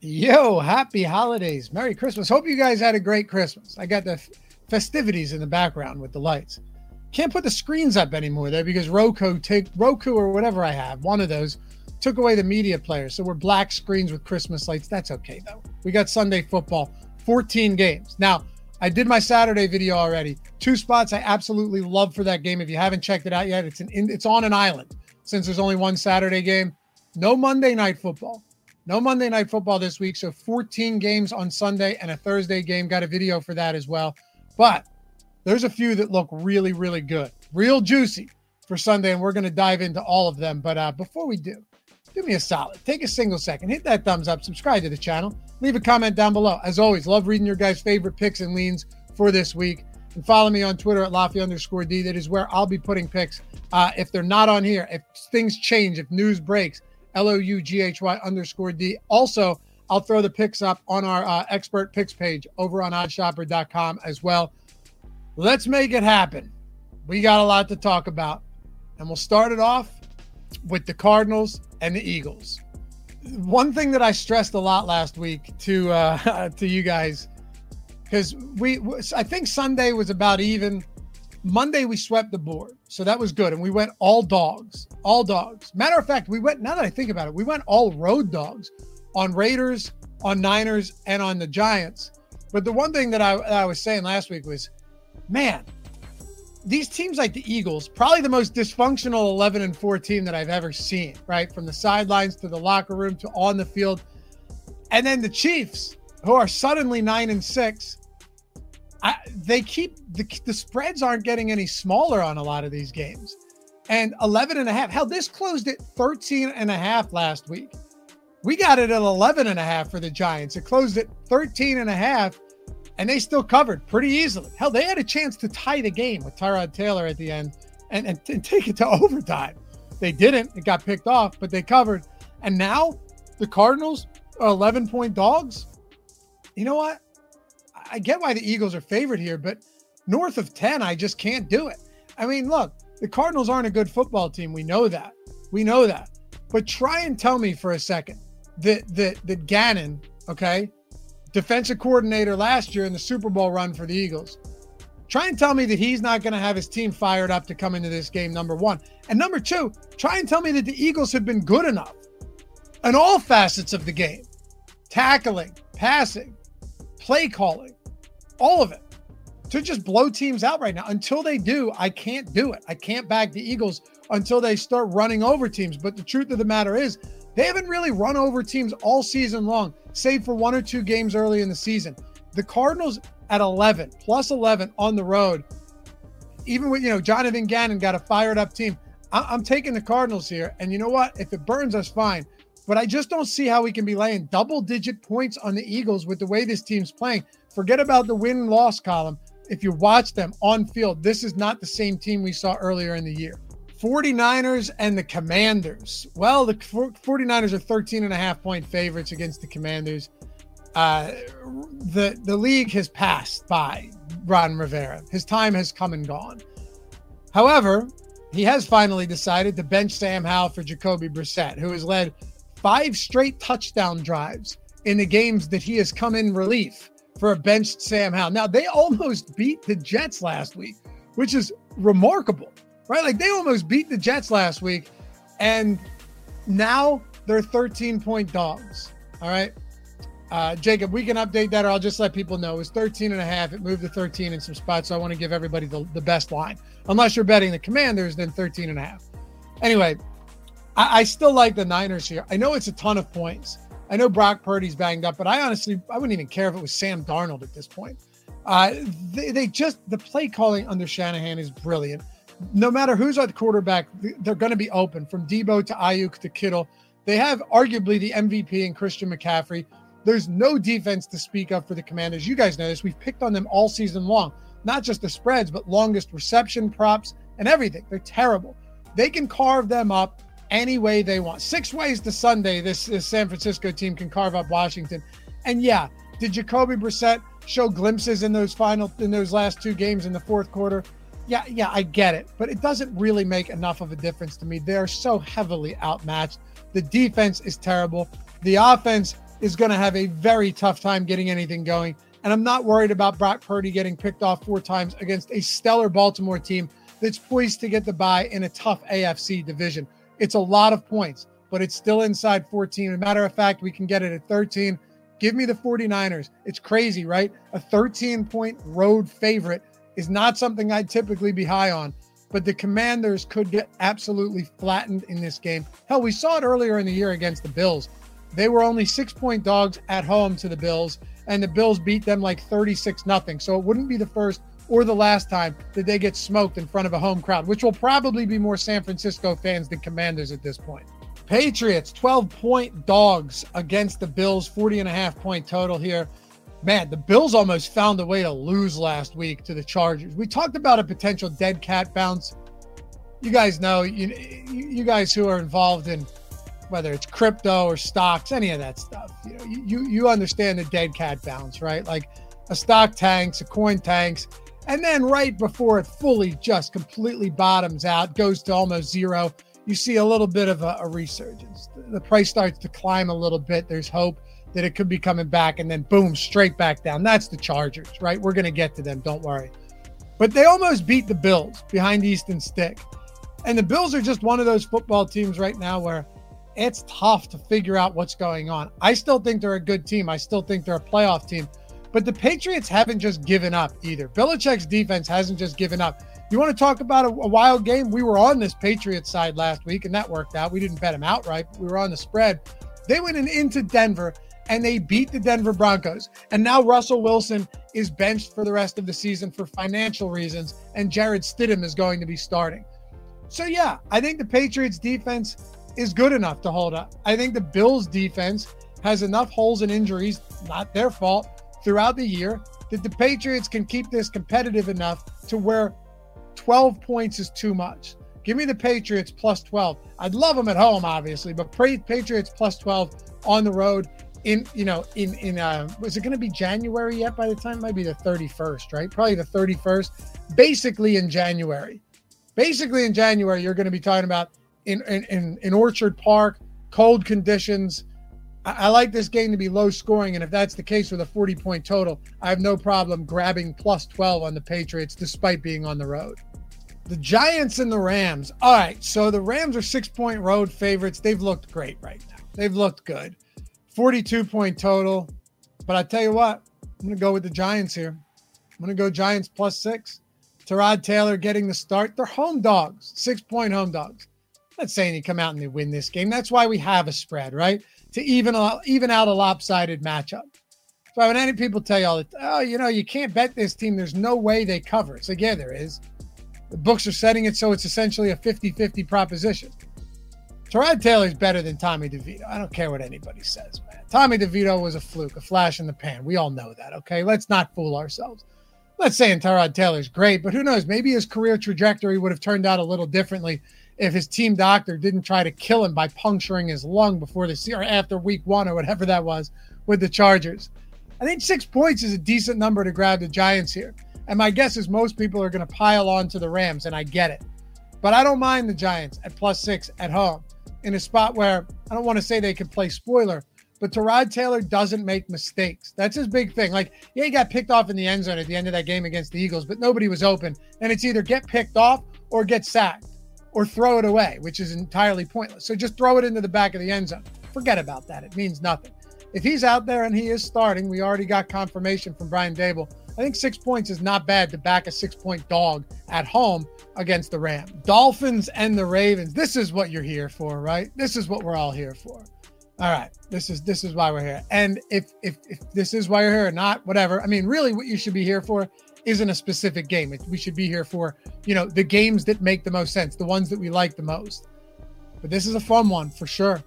Yo, happy holidays. Merry Christmas. Hope you guys had a great Christmas. I got the festivities in the background with the lights. Can't put the screens up anymore there because Roku take Roku or whatever I have, one of those, took away the media player. So we're black screens with Christmas lights. That's okay though. We got Sunday football, 14 games. Now, I did my Saturday video already. Two spots I absolutely love for that game. If you haven't checked it out yet, it's an it's on an island since there's only one Saturday game. No Monday night football. No Monday night football this week. So 14 games on Sunday and a Thursday game. Got a video for that as well. But there's a few that look really, really good, real juicy for Sunday. And we're going to dive into all of them. But uh, before we do, do me a solid. Take a single second, hit that thumbs up, subscribe to the channel, leave a comment down below. As always, love reading your guys' favorite picks and leans for this week. And follow me on Twitter at Loughy underscore D. That is where I'll be putting picks. Uh, if they're not on here, if things change, if news breaks, L O U G H Y underscore D. Also, I'll throw the picks up on our uh, expert picks page over on oddsshopper.com as well. Let's make it happen. We got a lot to talk about. And we'll start it off with the Cardinals and the Eagles. One thing that I stressed a lot last week to uh, to you guys, because we I think Sunday was about even. Monday we swept the board, so that was good, and we went all dogs, all dogs. Matter of fact, we went. Now that I think about it, we went all road dogs on Raiders, on Niners, and on the Giants. But the one thing that I, that I was saying last week was, man, these teams like the Eagles, probably the most dysfunctional 11 and 4 team that I've ever seen, right? From the sidelines to the locker room to on the field. And then the Chiefs, who are suddenly 9 and 6, I, they keep the, the spreads aren't getting any smaller on a lot of these games. And 11 and a half. Hell, this closed at 13 and a half last week. We got it at 11 and a half for the Giants. It closed at 13 and a half and they still covered pretty easily. Hell, they had a chance to tie the game with Tyrod Taylor at the end and, and, and take it to overtime. They didn't. It got picked off, but they covered. And now the Cardinals are 11 point dogs. You know what? I get why the Eagles are favored here, but north of 10, I just can't do it. I mean, look, the Cardinals aren't a good football team. We know that. We know that. But try and tell me for a second that that that Gannon, okay, defensive coordinator last year in the Super Bowl run for the Eagles. Try and tell me that he's not going to have his team fired up to come into this game, number one. And number two, try and tell me that the Eagles have been good enough in all facets of the game tackling, passing, play calling, all of it to just blow teams out right now. Until they do, I can't do it. I can't back the Eagles until they start running over teams. But the truth of the matter is, they haven't really run over teams all season long, save for one or two games early in the season. The Cardinals at 11, plus 11 on the road, even with, you know, Jonathan Gannon got a fired up team. I- I'm taking the Cardinals here. And you know what? If it burns us, fine. But I just don't see how we can be laying double digit points on the Eagles with the way this team's playing. Forget about the win loss column. If you watch them on field, this is not the same team we saw earlier in the year. 49ers and the Commanders. Well, the 49ers are 13 and a half point favorites against the Commanders. Uh, the the league has passed by Ron Rivera. His time has come and gone. However, he has finally decided to bench Sam Howell for Jacoby Brissett, who has led five straight touchdown drives in the games that he has come in relief for a benched Sam Howell. Now, they almost beat the Jets last week, which is remarkable right? Like they almost beat the Jets last week, and now they're 13 point dogs. All right. Uh, Jacob, we can update that, or I'll just let people know it was 13 and a half. It moved to 13 in some spots. So I want to give everybody the, the best line. Unless you're betting the commanders, then 13 and a half. Anyway, I, I still like the Niners here. I know it's a ton of points. I know Brock Purdy's banged up, but I honestly, I wouldn't even care if it was Sam Darnold at this point. Uh, they, they just, the play calling under Shanahan is brilliant no matter who's at the quarterback, they're going to be open from Deebo to Aiyuk to Kittle. They have arguably the MVP in Christian McCaffrey. There's no defense to speak of for the Commanders. You guys know this. We've picked on them all season long, not just the spreads, but longest reception props and everything. They're terrible. They can carve them up any way they want. Six ways to Sunday, this, this San Francisco team can carve up Washington. And yeah, did Jacoby Brissett show glimpses in those final in those last two games in the fourth quarter? yeah, yeah, I get it, but it doesn't really make enough of a difference to me. They're so heavily outmatched. The defense is terrible. The offense is going to have a very tough time getting anything going. And I'm not worried about Brock Purdy getting picked off four times against a stellar Baltimore team that's poised to get the bye in a tough AFC division. It's a lot of points, but it's still inside 14. As a matter of fact, we can get it at 13. Give me the 49ers. It's crazy, right? A 13 point road favorite is not something I'd typically be high on, but the Commanders could get absolutely flattened in this game. Hell, we saw it earlier in the year against the Bills. They were only six point dogs at home to the Bills, and the Bills beat them like 36 nothing. So it wouldn't be the first or the last time that they get smoked in front of a home crowd, which will probably be more San Francisco fans than Commanders at this point. Patriots, 12 point dogs against the Bills, 40 and a half point total here. Man, the Bills almost found a way to lose last week to the Chargers. We talked about a potential dead cat bounce. You guys know, you, you guys who are involved in whether it's crypto or stocks, any of that stuff. You know, you you understand the dead cat bounce, right? Like a stock tanks, a coin tanks, and then right before it fully just completely bottoms out, goes to almost zero, you see a little bit of a, a resurgence. The price starts to climb a little bit. There's hope that it could be coming back, and then boom, straight back down. That's the Chargers, right? We're gonna get to them. Don't worry. But they almost beat the Bills behind Easton Stick. And the Bills are just one of those football teams right now where it's tough to figure out what's going on. I still think they're a good team. I still think they're a playoff team. But the Patriots haven't just given up either. Belichick's defense hasn't just given up. You want to talk about a, a wild game? We were on this Patriots side last week, and that worked out. We didn't bet them outright. We were on the spread. They went in, into Denver and they beat the Denver Broncos. And now Russell Wilson is benched for the rest of the season for financial reasons, and Jarrett Stidham is going to be starting. So, yeah, I think the Patriots defense is good enough to hold up. I think the Bills defense has enough holes and injuries, not their fault, throughout the year that the Patriots can keep this competitive enough to where 12 points is too much. Give me the Patriots plus 12. I'd love them at home, obviously, but Patriots plus 12 on the road in, you know, in, in, uh, was it going to be January yet by the time? Might be the 31st, right? Probably the 31st. Basically in January. Basically in January, you're going to be talking about in, in, in Orchard Park, cold conditions. I, like this game to be low scoring. And if that's the case with a 40 point total, I have no problem grabbing plus 12 on the Patriots despite being on the road. The Giants and the Rams. All right. So the Rams are six point road favorites. They've looked great right now. They've looked good. 42 point total. But I tell you what, I'm going to go with the Giants here. I'm going to go Giants plus six. Tyrod Taylor getting the start. They're home dogs, six point home dogs not saying you come out and they win this game. That's why we have a spread, right? To even even out a lopsided matchup. So when any people tell you all that, oh, you know, you can't bet this team. There's no way they cover. Like, yeah, there is. The books are setting it so it's essentially a 50-50 proposition. Tyrod Taylor's better than Tommy DeVito. I don't care what anybody says, man. Tommy DeVito was a fluke, a flash in the pan. We all know that, okay? Let's not fool ourselves. Let's say Tyrod Taylor's great, but who knows? Maybe his career trajectory would have turned out a little differently if his team doctor didn't try to kill him by puncturing his lung before the or after week one or whatever that was with the Chargers. I think six points is a decent number to grab the Giants here. And my guess is most people are going to pile on to the Rams, and I get it. But I don't mind the Giants at plus six at home in a spot where I don't want to say they can play spoiler, but Tyrod Taylor doesn't make mistakes. That's his big thing. Like, yeah, he got picked off in the end zone at the end of that game against the Eagles, but nobody was open. And it's either get picked off or get sacked or throw it away, which is entirely pointless. So just throw it into the back of the end zone. Forget about that. It means nothing. If he's out there and he is starting, we already got confirmation from Brian Daboll. I think six points is not bad to back a six point dog at home against the Rams. Dolphins and the Ravens. This is what you're here for, right? This is what we're all here for. All right. This is this is why we're here. And if if if this is why you're here or not, whatever. I mean, really what you should be here for isn't a specific game. We should be here for, you know, the games that make the most sense, the ones that we like the most. But this is a fun one for sure.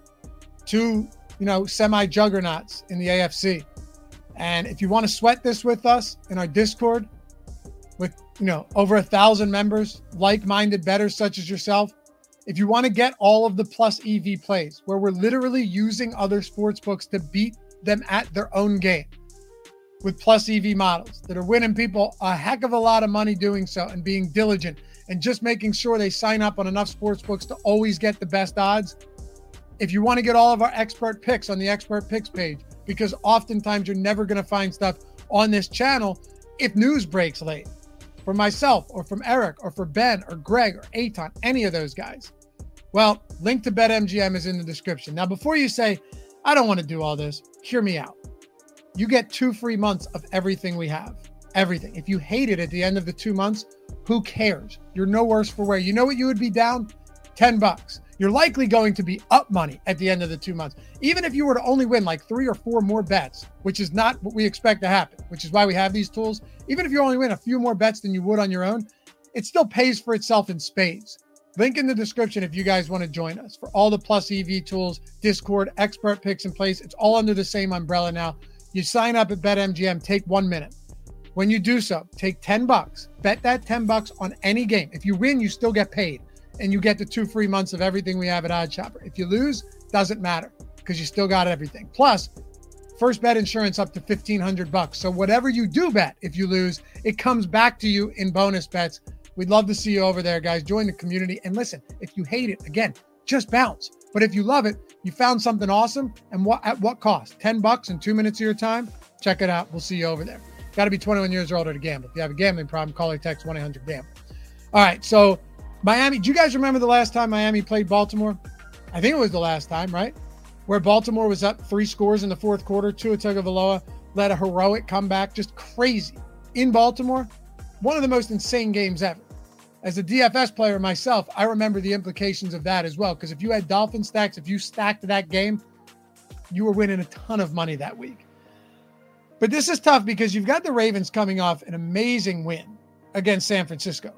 Two, you know, semi juggernauts in the AFC. And if you want to sweat this with us in our Discord, with you know over a thousand members, like-minded betters such as yourself, if you want to get all of the plus EV plays, where we're literally using other sports books to beat them at their own game, with plus EV models that are winning people a heck of a lot of money doing so and being diligent and just making sure they sign up on enough sports books to always get the best odds. If you want to get all of our expert picks on the expert picks page, because oftentimes you're never going to find stuff on this channel if news breaks late. For myself, or from Eric, or for Ben, or Greg, or Aton, any of those guys. Well, link to BetMGM is in the description. Now, before you say, I don't want to do all this, hear me out. You get two free months of everything we have. Everything. If you hate it at the end of the two months, who cares? You're no worse for wear. You know what you would be down? 10 bucks. You're likely going to be up money at the end of the two months. Even if you were to only win like three or four more bets, which is not what we expect to happen, which is why we have these tools. Even if you only win a few more bets than you would on your own, it still pays for itself in spades. Link in the description if you guys want to join us for all the Plus EV tools, Discord, expert picks in place. It's all under the same umbrella now. You sign up at BetMGM, take one minute. When you do so, take 10 bucks, bet that 10 bucks on any game. If you win, you still get paid and you get the two free months of everything we have at OddsShopper. If you lose, doesn't matter because you still got everything. Plus, first bet insurance up to 1500 bucks. So whatever you do bet, if you lose, it comes back to you in bonus bets We'd love to see you over there, guys. Join the community. And listen, if you hate it, again, just bounce. But if you love it, you found something awesome, and what at what cost? 10 bucks and two minutes of your time? Check it out. We'll see you over there. Got to be 21 years or older to gamble. If you have a gambling problem, call or text 1 800 Gamble. All right. So, Miami, do you guys remember the last time Miami played Baltimore? I think it was the last time, right? Where Baltimore was up three scores in the fourth quarter. Tua Tagovailoa led a heroic comeback, just crazy in Baltimore. One of the most insane games ever as a DFS player myself, I remember the implications of that as well. Because if you had Dolphin stacks, if you stacked that game, you were winning a ton of money that week. But this is tough because you've got the Ravens coming off an amazing win against San Francisco.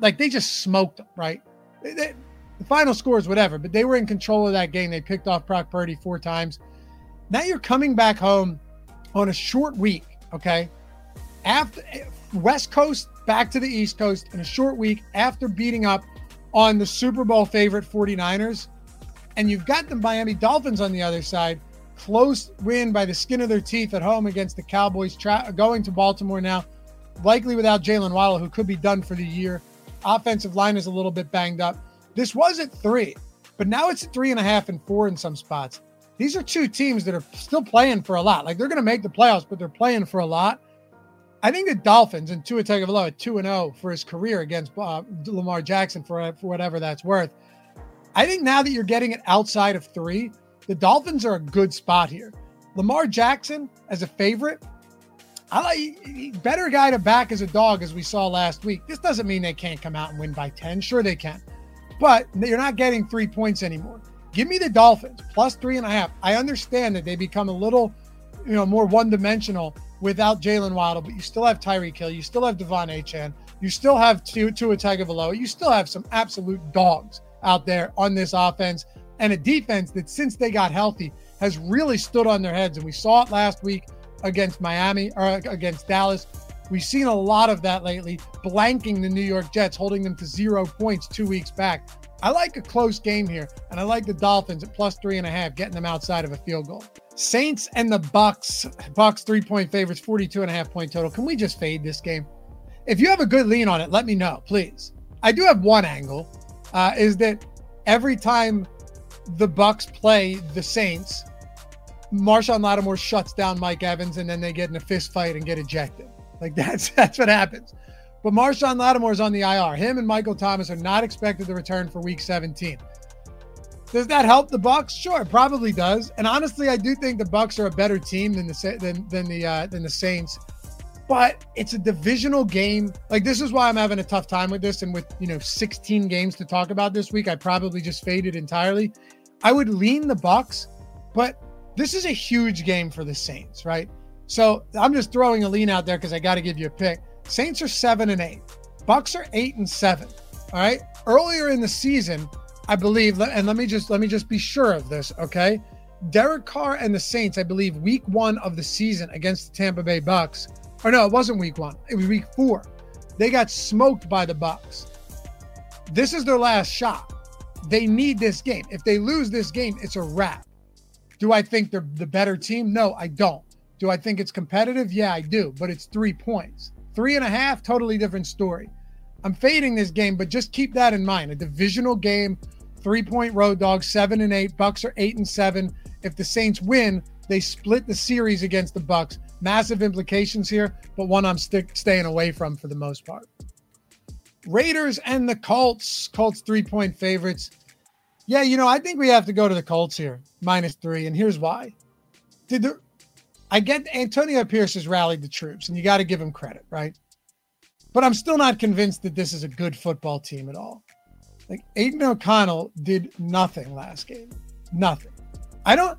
Like they just smoked them, right? They, they, the final score is whatever, but they were in control of that game. They picked off Brock Purdy four times. Now you're coming back home on a short week, okay? After eh, West Coast back to the East Coast in a short week after beating up on the Super Bowl favorite 49ers. And you've got the Miami Dolphins on the other side. Close win by the skin of their teeth at home against the Cowboys, tra- going to Baltimore now, likely without Jaylen Waddle, who could be done for the year. Offensive line is a little bit banged up. This was at three, but now it's three and a half and four in some spots. These are two teams that are still playing for a lot. Like they're going to make the playoffs, but they're playing for a lot. I think the Dolphins and Tua Tagovailoa two and zero oh for his career against uh, Lamar Jackson for for whatever that's worth. I think now that you're getting it outside of three, the Dolphins are a good spot here. Lamar Jackson as a favorite, I like better guy to back as a dog as we saw last week. This doesn't mean they can't come out and win by ten. Sure they can, but you're not getting three points anymore. Give me the Dolphins plus three and a half. I understand that they become a little, you know, more one dimensional without Jaylen Waddle, but you still have Tyreek Hill, you still have De'Von Achane, you still have Tua Tagovailoa, you still have some absolute dogs out there on this offense and a defense that since they got healthy has really stood on their heads. And we saw it last week against Miami or against Dallas. We've seen a lot of that lately, blanking the New York Jets, holding them to zero points two weeks back. I like a close game here, and I like the Dolphins at plus three and a half, getting them outside of a field goal. Saints and the Bucks. Bucks three point favorites, 42 and a half point total. Can we just fade this game? If you have a good lean on it, let me know, please. I do have one angle, uh, is that every time the Bucks play the Saints, Marshon Lattimore shuts down Mike Evans, and then they get in a fist fight and get ejected. Like that's that's what happens. But Marshon Lattimore is on the IR. Him and Michael Thomas are not expected to return for Week 17. Does that help the Bucks? Sure, it probably does. And honestly, I do think the Bucks are a better team than the than than the uh, than the Saints. But it's a divisional game. Like this is why I'm having a tough time with this. And with you know 16 games to talk about this week, I probably just faded entirely. I would lean the Bucks, but this is a huge game for the Saints, right? So I'm just throwing a lean out there because I got to give you a pick. Saints are seven and eight. Bucks are eight and seven. All right. Earlier in the season, I believe, and let me just let me just be sure of this, okay? Derek Carr and the Saints, I believe, week one of the season against the Tampa Bay Bucks, or no, it wasn't week one. It was week four. They got smoked by the Bucks. This is their last shot. They need this game. If they lose this game, it's a wrap. Do I think they're the better team? No, I don't. Do I think it's competitive? Yeah, I do. But it's three points. Three and a half, totally different story. I'm fading this game, but just keep that in mind. A divisional game, three point road dog, seven and eight. Bucks are eight and seven. If the Saints win, They split the series against the Bucks. Massive implications here, but one I'm staying away from for the most part. Raiders and the Colts. Colts three point favorites. Yeah, you know, I think we have to go to the Colts here, minus three, and here's why. Did the I get Antonio Pierce has rallied the troops, and you got to give him credit, right? But I'm still not convinced that this is a good football team at all. Like Aidan O'Connell did nothing last game. Nothing. I don't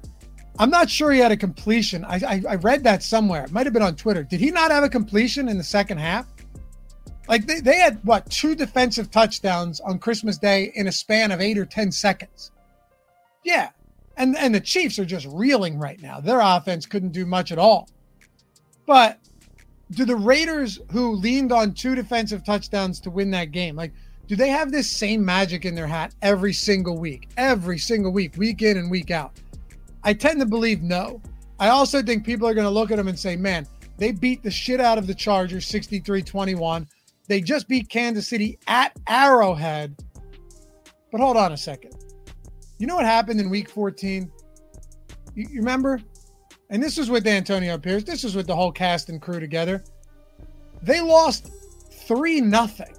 I'm not sure he had a completion. I, I, I read that somewhere. It might have been on Twitter. Did he not have a completion in the second half? Like they, they had what two defensive touchdowns on Christmas Day in a span of eight or ten seconds. Yeah. And and the Chiefs are just reeling right now. Their offense couldn't do much at all. But do the Raiders who leaned on two defensive touchdowns to win that game, like do they have this same magic in their hat every single week? Every single week, week in and week out? I tend to believe no. I also think people are going to look at them and say, man, they beat the shit out of the Chargers 63 21. They just beat Kansas City at Arrowhead. But hold on a second. You know what happened in week 14? You, you remember? And this was with Antonio Pierce. This was with the whole cast and crew together. They lost 3 nothing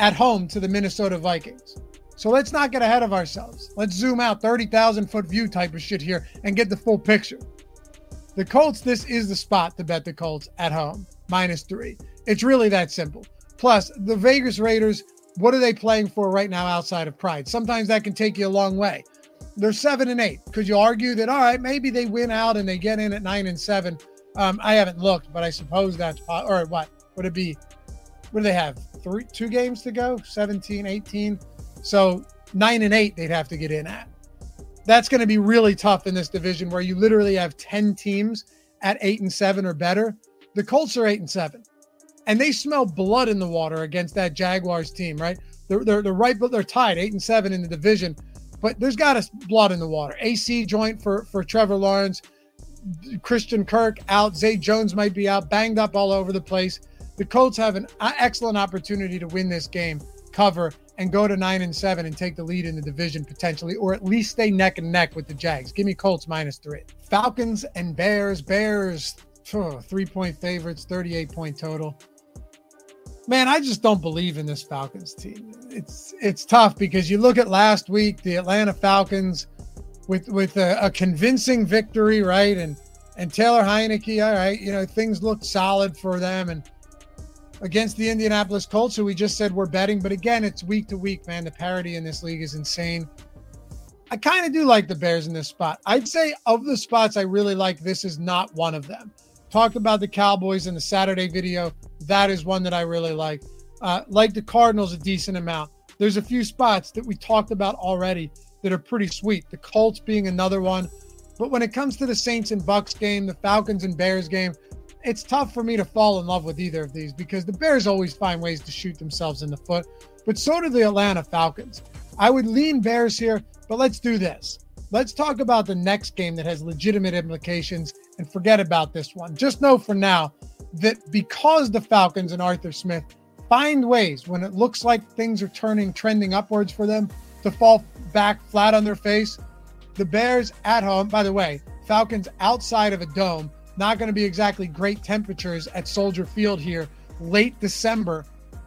at home to the Minnesota Vikings. So let's not get ahead of ourselves. Let's zoom out 30,000 foot view type of shit here and get the full picture. The Colts, this is the spot to bet the Colts at home, minus three. It's really that simple. Plus, the Vegas Raiders, what are they playing for right now outside of pride? Sometimes that can take you a long way. They're seven and eight. Could you argue that, all right, maybe they win out and they get in at nine and seven? Um, I haven't looked, but I suppose that's, or what would it be? What do they have? Three, two games to go, 17, 18. So nine and eight, they'd have to get in at. That's going to be really tough in this division where you literally have 10 teams at eight and seven or better. The Colts are eight and seven, and they smell blood in the water against that Jaguars team, right? They're, they're, they're right, but they're tied eight and seven in the division, but there's got a blood in the water. AC joint for, for Trevor Lawrence, Christian Kirk out, Zay Jones might be out, banged up all over the place. The Colts have an excellent opportunity to win this game, cover, and go to nine and seven and take the lead in the division potentially, or at least stay neck and neck with the Jags. Give me Colts minus three. Falcons and Bears. Bears, three point favorites, 38 point total. Man, I just don't believe in this Falcons team. It's it's tough because you look at last week, the Atlanta Falcons with with a, a convincing victory, right? And and Taylor Heinicke, all right, you know, things looked solid for them. And against the Indianapolis Colts, who we just said we're betting. But again, it's week to week, man. The parity in this league is insane. I kind of do like the Bears in this spot. I'd say of the spots I really like, this is not one of them. Talked about the Cowboys in the Saturday video. That is one that I really like. Uh, like the Cardinals a decent amount. There's a few spots that we talked about already that are pretty sweet. The Colts being another one. But when it comes to the Saints and Bucks game, the Falcons and Bears game, it's tough for me to fall in love with either of these because the Bears always find ways to shoot themselves in the foot, but so do the Atlanta Falcons. I would lean Bears here, but let's do this. Let's talk about the next game that has legitimate implications and forget about this one. Just know for now that because the Falcons and Arthur Smith find ways when it looks like things are turning, trending upwards for them to fall back flat on their face, the Bears at home, by the way, Falcons outside of a dome not going to be exactly great temperatures at Soldier Field here late December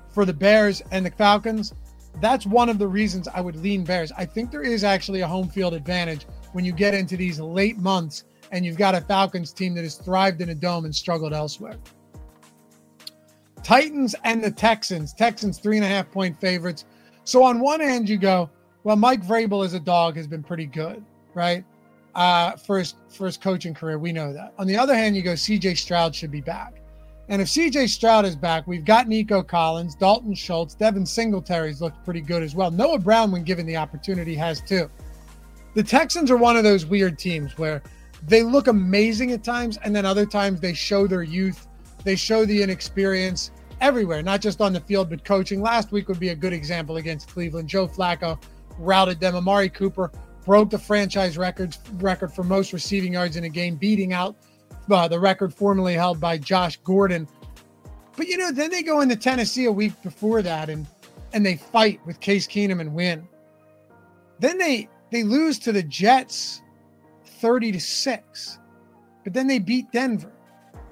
for the Bears and the Falcons. That's one of the reasons I would lean Bears. I think there is actually a home field advantage when you get into these late months and you've got a Falcons team that has thrived in a dome and struggled elsewhere. Titans and the Texans. Texans three and a half point favorites. So on one hand, you go, well, Mike Vrabel as a dog has been pretty good, right? uh, for his coaching career. We know that. On the other hand, you go C.J. Stroud should be back, and if C.J. Stroud is back, we've got Nico Collins, Dalton Schultz, Devin Singletary's looked pretty good as well. Noah Brown, when given the opportunity, has too. The Texans are one of those weird teams where they look amazing at times, and then other times they show their youth, they show the inexperience everywhere, not just on the field but coaching. Last week would be a good example against Cleveland. Joe Flacco routed them. Amari Cooper broke the franchise record record for most receiving yards in a game, beating out uh, the record formerly held by Josh Gordon. But you know, then they go into Tennessee a week before that and and they fight with Case Keenum and win. Then they they lose to the Jets 30 to 6. but then they beat Denver.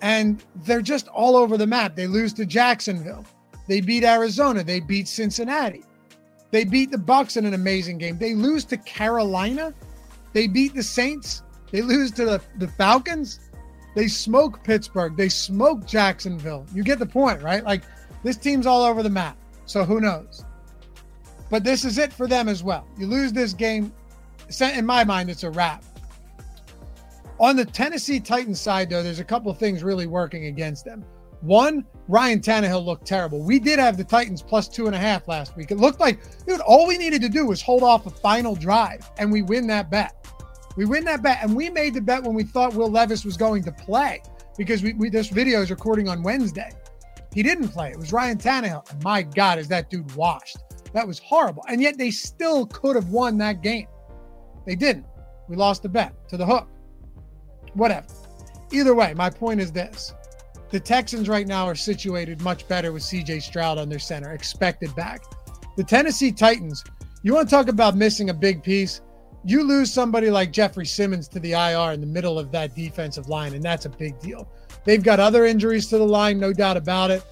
And they're just all over the map. They lose to Jacksonville. They beat Arizona. They beat Cincinnati. They beat the Bucks in an amazing game. They lose to Carolina. They beat the Saints. They lose to the, the Falcons. They smoke Pittsburgh. They smoke Jacksonville. You get the point, right? Like this team's all over the map. So who knows? But this is it for them as well. You lose this game, in my mind, it's a wrap. On the Tennessee Titans side, though, there's a couple of things really working against them. One, Ryan Tannehill looked terrible. We did have the Titans plus two and a half last week. It looked like, dude, all we needed to do was hold off a final drive and we win that bet. We win that bet. And we made the bet when we thought Will Levis was going to play because we, we this video is recording on Wednesday. He didn't play. It was Ryan Tannehill. And my God, is that dude washed? That was horrible. And yet they still could have won that game. They didn't. We lost the bet to the hook whatever. Either way, my point is this the Texans right now are situated much better with CJ Stroud on their center, expected back. The Tennessee Titans, you want to talk about missing a big piece? You lose somebody like Jeffrey Simmons to the IR in the middle of that defensive line, and that's a big deal. They've got other injuries to the line, no doubt about it.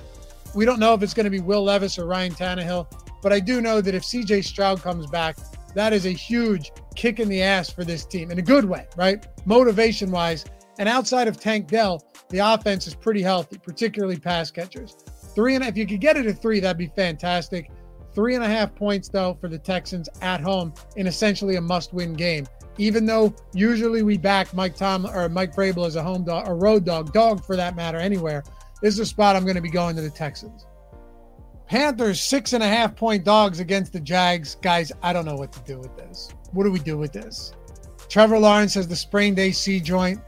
We don't know if it's going to be Will Levis or Ryan Tannehill, but I do know that if CJ Stroud comes back, that is a huge kick in the ass for this team in a good way, right? Motivation wise. And outside of Tank Dell, the offense is pretty healthy, particularly pass catchers. Three and if you could get it at three, that'd be fantastic. Three and a half points though for the Texans at home in essentially a must-win game. Even though usually we back Mike Tom or Mike Vrabel as a home dog, a road dog, dog for that matter, anywhere. This is a spot I'm going to be going to the Texans. Panthers six and a half point dogs against the Jags. Guys, I don't know what to do with this. What do we do with this? Trevor Lawrence has the sprained AC joint.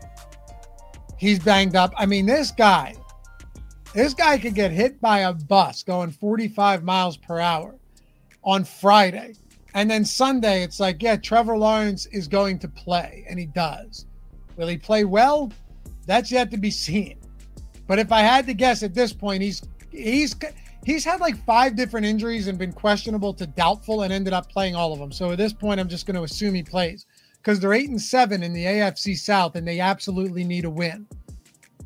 He's banged up. I mean, this guy, this guy could get hit by a bus going 45 miles per hour on Friday. And then Sunday, it's like, yeah, Trevor Lawrence is going to play, and he does. Will he play well? That's yet to be seen. But if I had to guess at this point, he's he's he's had like five different injuries and been questionable to doubtful and ended up playing all of them. So at this point, I'm just going to assume he plays because they're eight and seven in the AFC South and they absolutely need a win.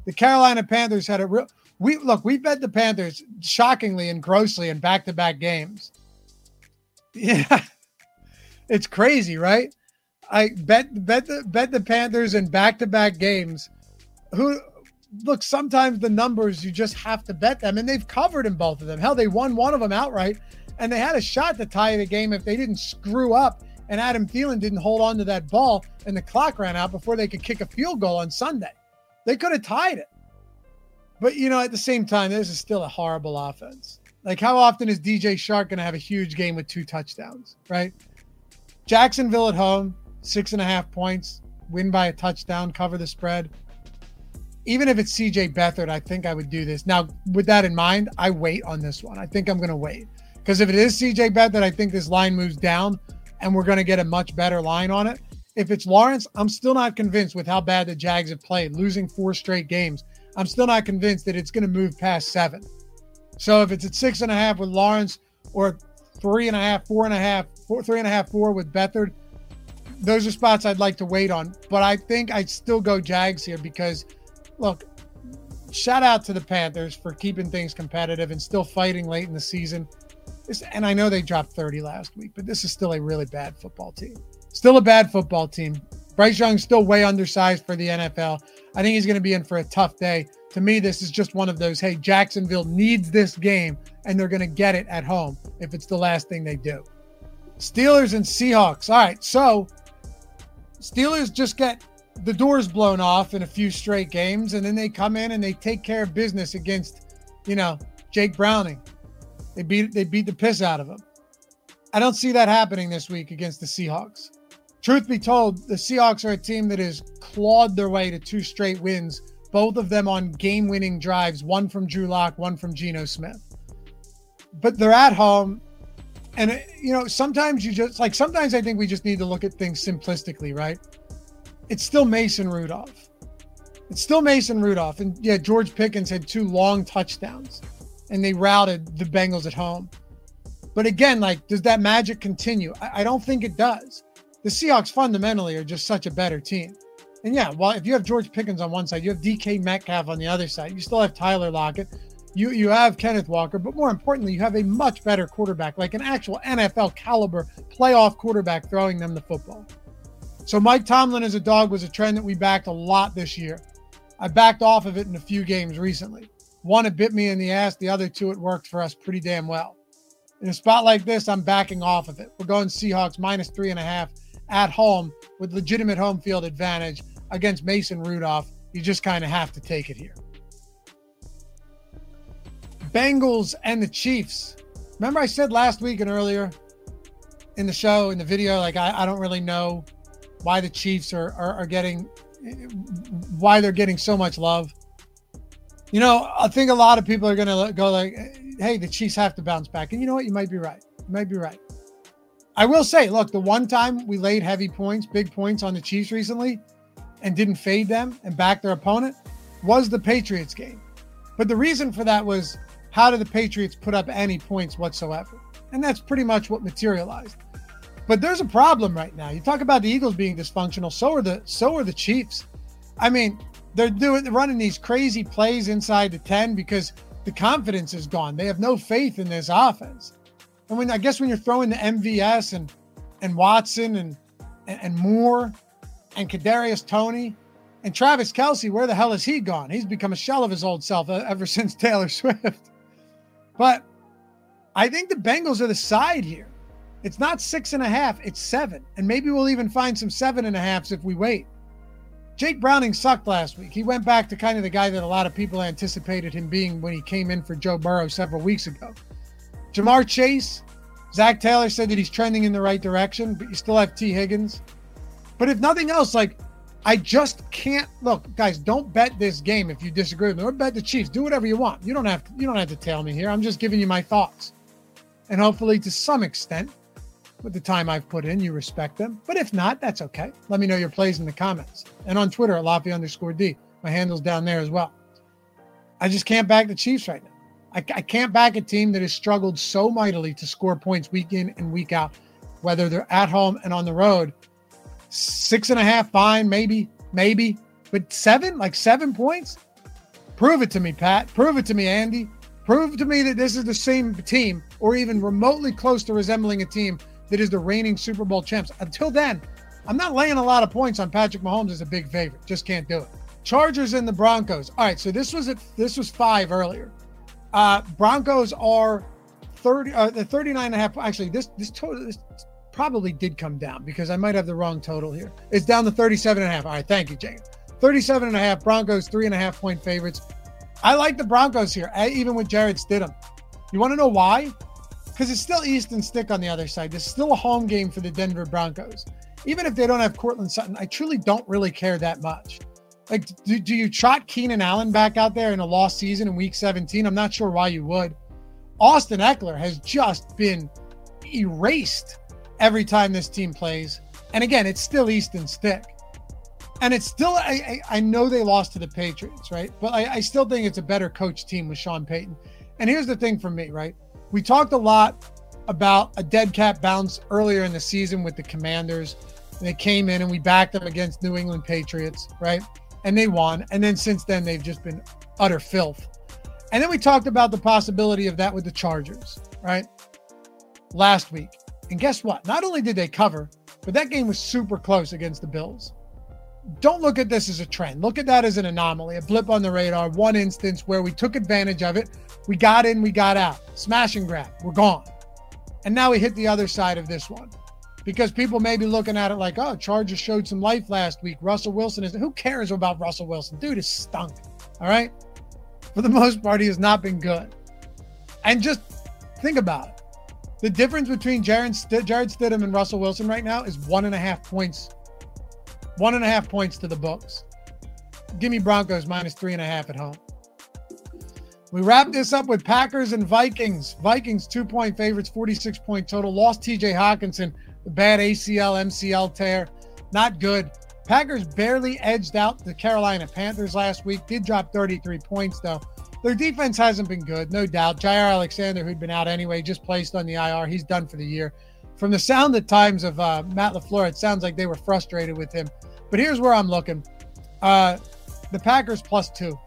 The Carolina Panthers had a real. We look, we bet the Panthers shockingly and grossly in back to back games. Yeah, it's crazy, right? I bet bet the bet the Panthers in back to back games. Who look, sometimes the numbers you just have to bet them, and they've covered in both of them. Hell, they won one of them outright, and they had a shot to tie the game if they didn't screw up and Adam Thielen didn't hold on to that ball and the clock ran out before they could kick a field goal on Sunday. They could have tied it. But you know, at the same time, this is still a horrible offense. Like, how often is DJ Chark going to have a huge game with two touchdowns, right? Jacksonville at home, six and a half points, win by a touchdown, cover the spread even if it's CJ Beathard, I think I would do this. Now, with that in mind, I wait on this one. I think I'm going to wait because if it is CJ Beathard, I think this line moves down and we're going to get a much better line on it. If it's Lawrence, I'm still not convinced with how bad the Jags have played, losing four straight games. I'm still not convinced that it's going to move past seven. So if it's at six and a half with Lawrence or three and a half, four and a half, four, three and a half, four with Beathard, those are spots I'd like to wait on. But I think I'd still go Jags here because look, shout out to the Panthers for keeping things competitive and still fighting late in the season. This, and I know they dropped 30 last week, but this is still a really bad football team. Still a bad football team. Bryce Young's still way undersized for the NFL. I think he's going to be in for a tough day. To me, this is just one of those hey, Jacksonville needs this game, and they're going to get it at home if it's the last thing they do. Steelers and Seahawks. All right, so Steelers just get the doors blown off in a few straight games, and then they come in and they take care of business against, you know, Jake Browning. They beat they beat the piss out of him. I don't see that happening this week against the Seahawks. Truth be told, the Seahawks are a team that has clawed their way to two straight wins, both of them on game-winning drives, one from Drew Lock, one from Geno Smith. But they're at home. And you know, sometimes you just like sometimes I think we just need to look at things simplistically, right? It's still Mason Rudolph. It's still Mason Rudolph. And yeah, George Pickens had two long touchdowns and they routed the Bengals at home. But again, like, does that magic continue? I, I don't think it does. The Seahawks fundamentally are just such a better team. And yeah, well, if you have George Pickens on one side, you have DK Metcalf on the other side. You still have Tyler Lockett. You you have Kenneth Walker, but more importantly, you have a much better quarterback, like an actual NFL caliber playoff quarterback throwing them the football. So Mike Tomlin as a dog was a trend that we backed a lot this year. I backed off of it in a few games recently. One, it bit me in the ass. The other two, it worked for us pretty damn well. In a spot like this, I'm backing off of it. We're going Seahawks minus three and a half at home with legitimate home field advantage against Mason Rudolph. You just kind of have to take it here. Bengals and the Chiefs. Remember, I said last week and earlier in the show, in the video, like I, I don't really know why the Chiefs are, are, are getting, why they're getting so much love. You know, I think a lot of people are going to go like, hey, the Chiefs have to bounce back. And you know what? You might be right. You might be right. I will say, look, the one time we laid heavy points, big points on the Chiefs recently and didn't fade them and back their opponent was the Patriots game. But the reason for that was how did the Patriots put up any points whatsoever? And that's pretty much what materialized. But there's a problem right now. You talk about the Eagles being dysfunctional, so are the so are the Chiefs. I mean, they're doing they're running these crazy plays inside the 10 because the confidence is gone. They have no faith in this offense. And when I guess when you're throwing the MVS and and Watson and and, and Moore and Kadarius Toney and Travis Kelce, where the hell has he gone? He's become a shell of his old self ever since Taylor Swift. But I think the Bengals are the side here. It's not six and a half, it's seven. And maybe we'll even find some seven and a halfs if we wait. Jake Browning sucked last week. He went back to kind of the guy that a lot of people anticipated him being when he came in for Joe Burrow several weeks ago. Ja'Marr Chase, Zac Taylor said that he's trending in the right direction, but you still have Tee Higgins. But if nothing else, like I just can't look, guys. Don't bet this game if you disagree with me, or bet the Chiefs. Do whatever you want. You don't have to. You don't have to tell me here. I'm just giving you my thoughts, and hopefully, to some extent, with the time I've put in, you respect them. But if not, that's okay. Let me know your plays in the comments and on Twitter at Loughy underscore D. My handle's down there as well. I just can't back the Chiefs right now. I, I can't back a team that has struggled so mightily to score points week in and week out, whether they're at home and on the road. Six and a half, fine, maybe, maybe, but seven, like seven points. Prove it to me, Pat. Prove it to me, Andy. Prove to me that this is the same team or even remotely close to resembling a team that is the reigning Super Bowl champs. Until then, I'm not laying a lot of points on Patrick Mahomes as a big favorite. Just can't do it. Chargers and the Broncos. All right, so this was at this was five earlier. Uh, Broncos are 30 uh, the 39 and a half. Actually, this this total this probably did come down because I might have the wrong total here. It's down to 37 and a half. All right, thank you, Jane. 37 and a half. Broncos three and a half point favorites. I like the Broncos here, even with Jarrett Stidham. You want to know why? Because it's still Easton Stick on the other side. This is still a home game for the Denver Broncos. Even if they don't have Courtland Sutton, I truly don't really care that much. Like, do, do you trot Keenan Allen back out there in a lost season in week 17? I'm not sure why you would. Austin Ekeler has just been erased every time this team plays. And again, it's still Easton Stick. And it's still, I, I, I know they lost to the Patriots, right? But I, I still think it's a better coach team with Sean Payton. And here's the thing for me, right? We talked a lot about a dead cat bounce earlier in the season with the Commanders. They came in and we backed them against New England Patriots, right? And they won. And then since then, they've just been utter filth. And then we talked about the possibility of that with the Chargers, right? Last week. And guess what? Not only did they cover, but that game was super close against the Bills. Don't look at this as a trend. Look at that as an anomaly, a blip on the radar, one instance where we took advantage of it we got in, we got out. Smash and grab. We're gone. And now we hit the other side of this one. Because people may be looking at it like, oh, Chargers showed some life last week. Russell Wilson is who cares about Russell Wilson? Dude is stunk. All right. For the most part, he has not been good. And just think about it. The difference between Jared, St- Jarrett Stidham and Russell Wilson right now is one and a half points. One and a half points to the books. Give me Broncos minus three and a half at home. We wrap this up with Packers and Vikings. Vikings two point favorites, 46 point total. Lost TJ Hockenson, the bad ACL, MCL tear. Not good. Packers barely edged out the Carolina Panthers last week. Did drop 33 points, though. Their defense hasn't been good, no doubt. Jaire Alexander, who'd been out anyway, just placed on the IR. He's done for the year. From the sound at times of uh, Matt LaFleur, it sounds like they were frustrated with him. But here's where I'm looking Uh, the Packers plus two.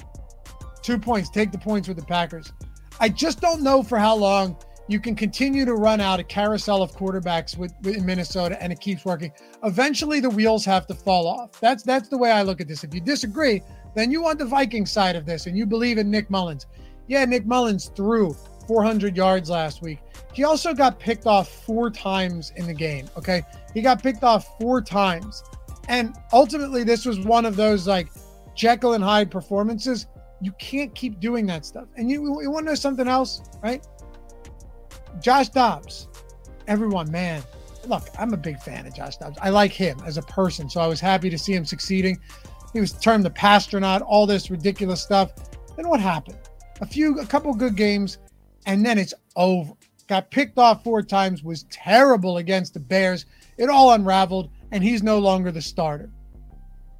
Two points. Take the points with the Packers. I just don't know for how long you can continue to run out a carousel of quarterbacks with, with, in Minnesota and it keeps working. Eventually the wheels have to fall off. That's that's the way I look at this. If you disagree, then you want the Viking side of this and you believe in Nick Mullens. Yeah, Nick Mullens threw 400 yards last week. He also got picked off four times in the game. Okay. He got picked off four times. And ultimately, this was one of those like Jekyll and Hyde performances. You can't keep doing that stuff. And you, you want to know something else, right? Josh Dobbs. Everyone, man, look, I'm a big fan of Josh Dobbs. I like him as a person. So I was happy to see him succeeding. He was termed the passtronaut, all this ridiculous stuff. Then what happened? A few, a couple good games, and then it's over. Got picked off four times, was terrible against the Bears. It all unraveled, and he's no longer the starter.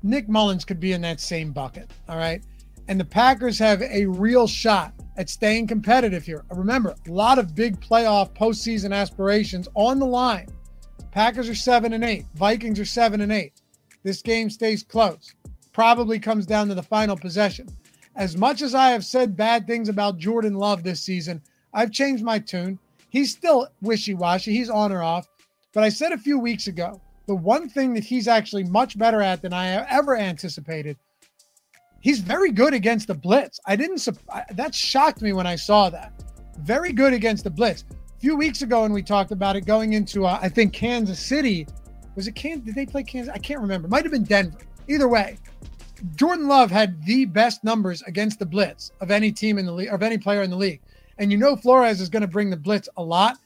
Nick Mullens could be in that same bucket. All right. And the Packers have a real shot at staying competitive here. Remember, a lot of big playoff postseason aspirations on the line. Packers are seven and eight. Vikings are seven and eight. This game stays close. Probably comes down to the final possession. As much as I have said bad things about Jordan Love this season, I've changed my tune. He's still wishy washy. He's on or off. But I said a few weeks ago, the one thing that he's actually much better at than I ever anticipated, he's very good against the blitz. I didn't, that shocked me when I saw that. Very good against the blitz. A few weeks ago, when we talked about it going into, uh, I think, Kansas City, was it Kansas? Did they play Kansas? I can't remember. Might have been Denver. Either way, Jordan Love had the best numbers against the blitz of any team in the league, of any player in the league. And you know Flores is going to bring the blitz a lot.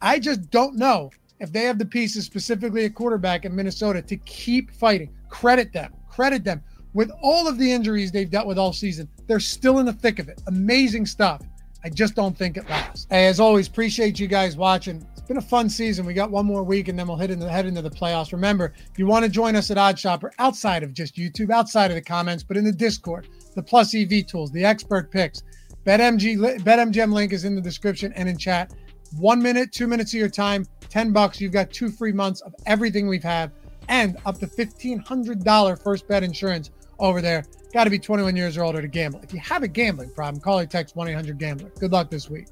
I just don't know if they have the pieces, specifically a quarterback in Minnesota, to keep fighting. Credit them. Credit them. With all of the injuries they've dealt with all season, they're still in the thick of it. Amazing stuff. I just don't think it lasts. Hey, as always, appreciate you guys watching. It's been a fun season. We got one more week and then we'll hit into head into the playoffs. Remember, if you want to join us at OddsShopper outside of just YouTube, outside of the comments, but in the Discord, the Plus EV tools, the expert picks, BetMG, BetMGM link is in the description and in chat. One minute, two minutes of your time, 10 bucks. You've got two free months of everything we've had and up to $1,500 first bet insurance over there. Got to be 21 years or older to gamble. If you have a gambling problem, call or text 1 800 Gambler. Good luck this week.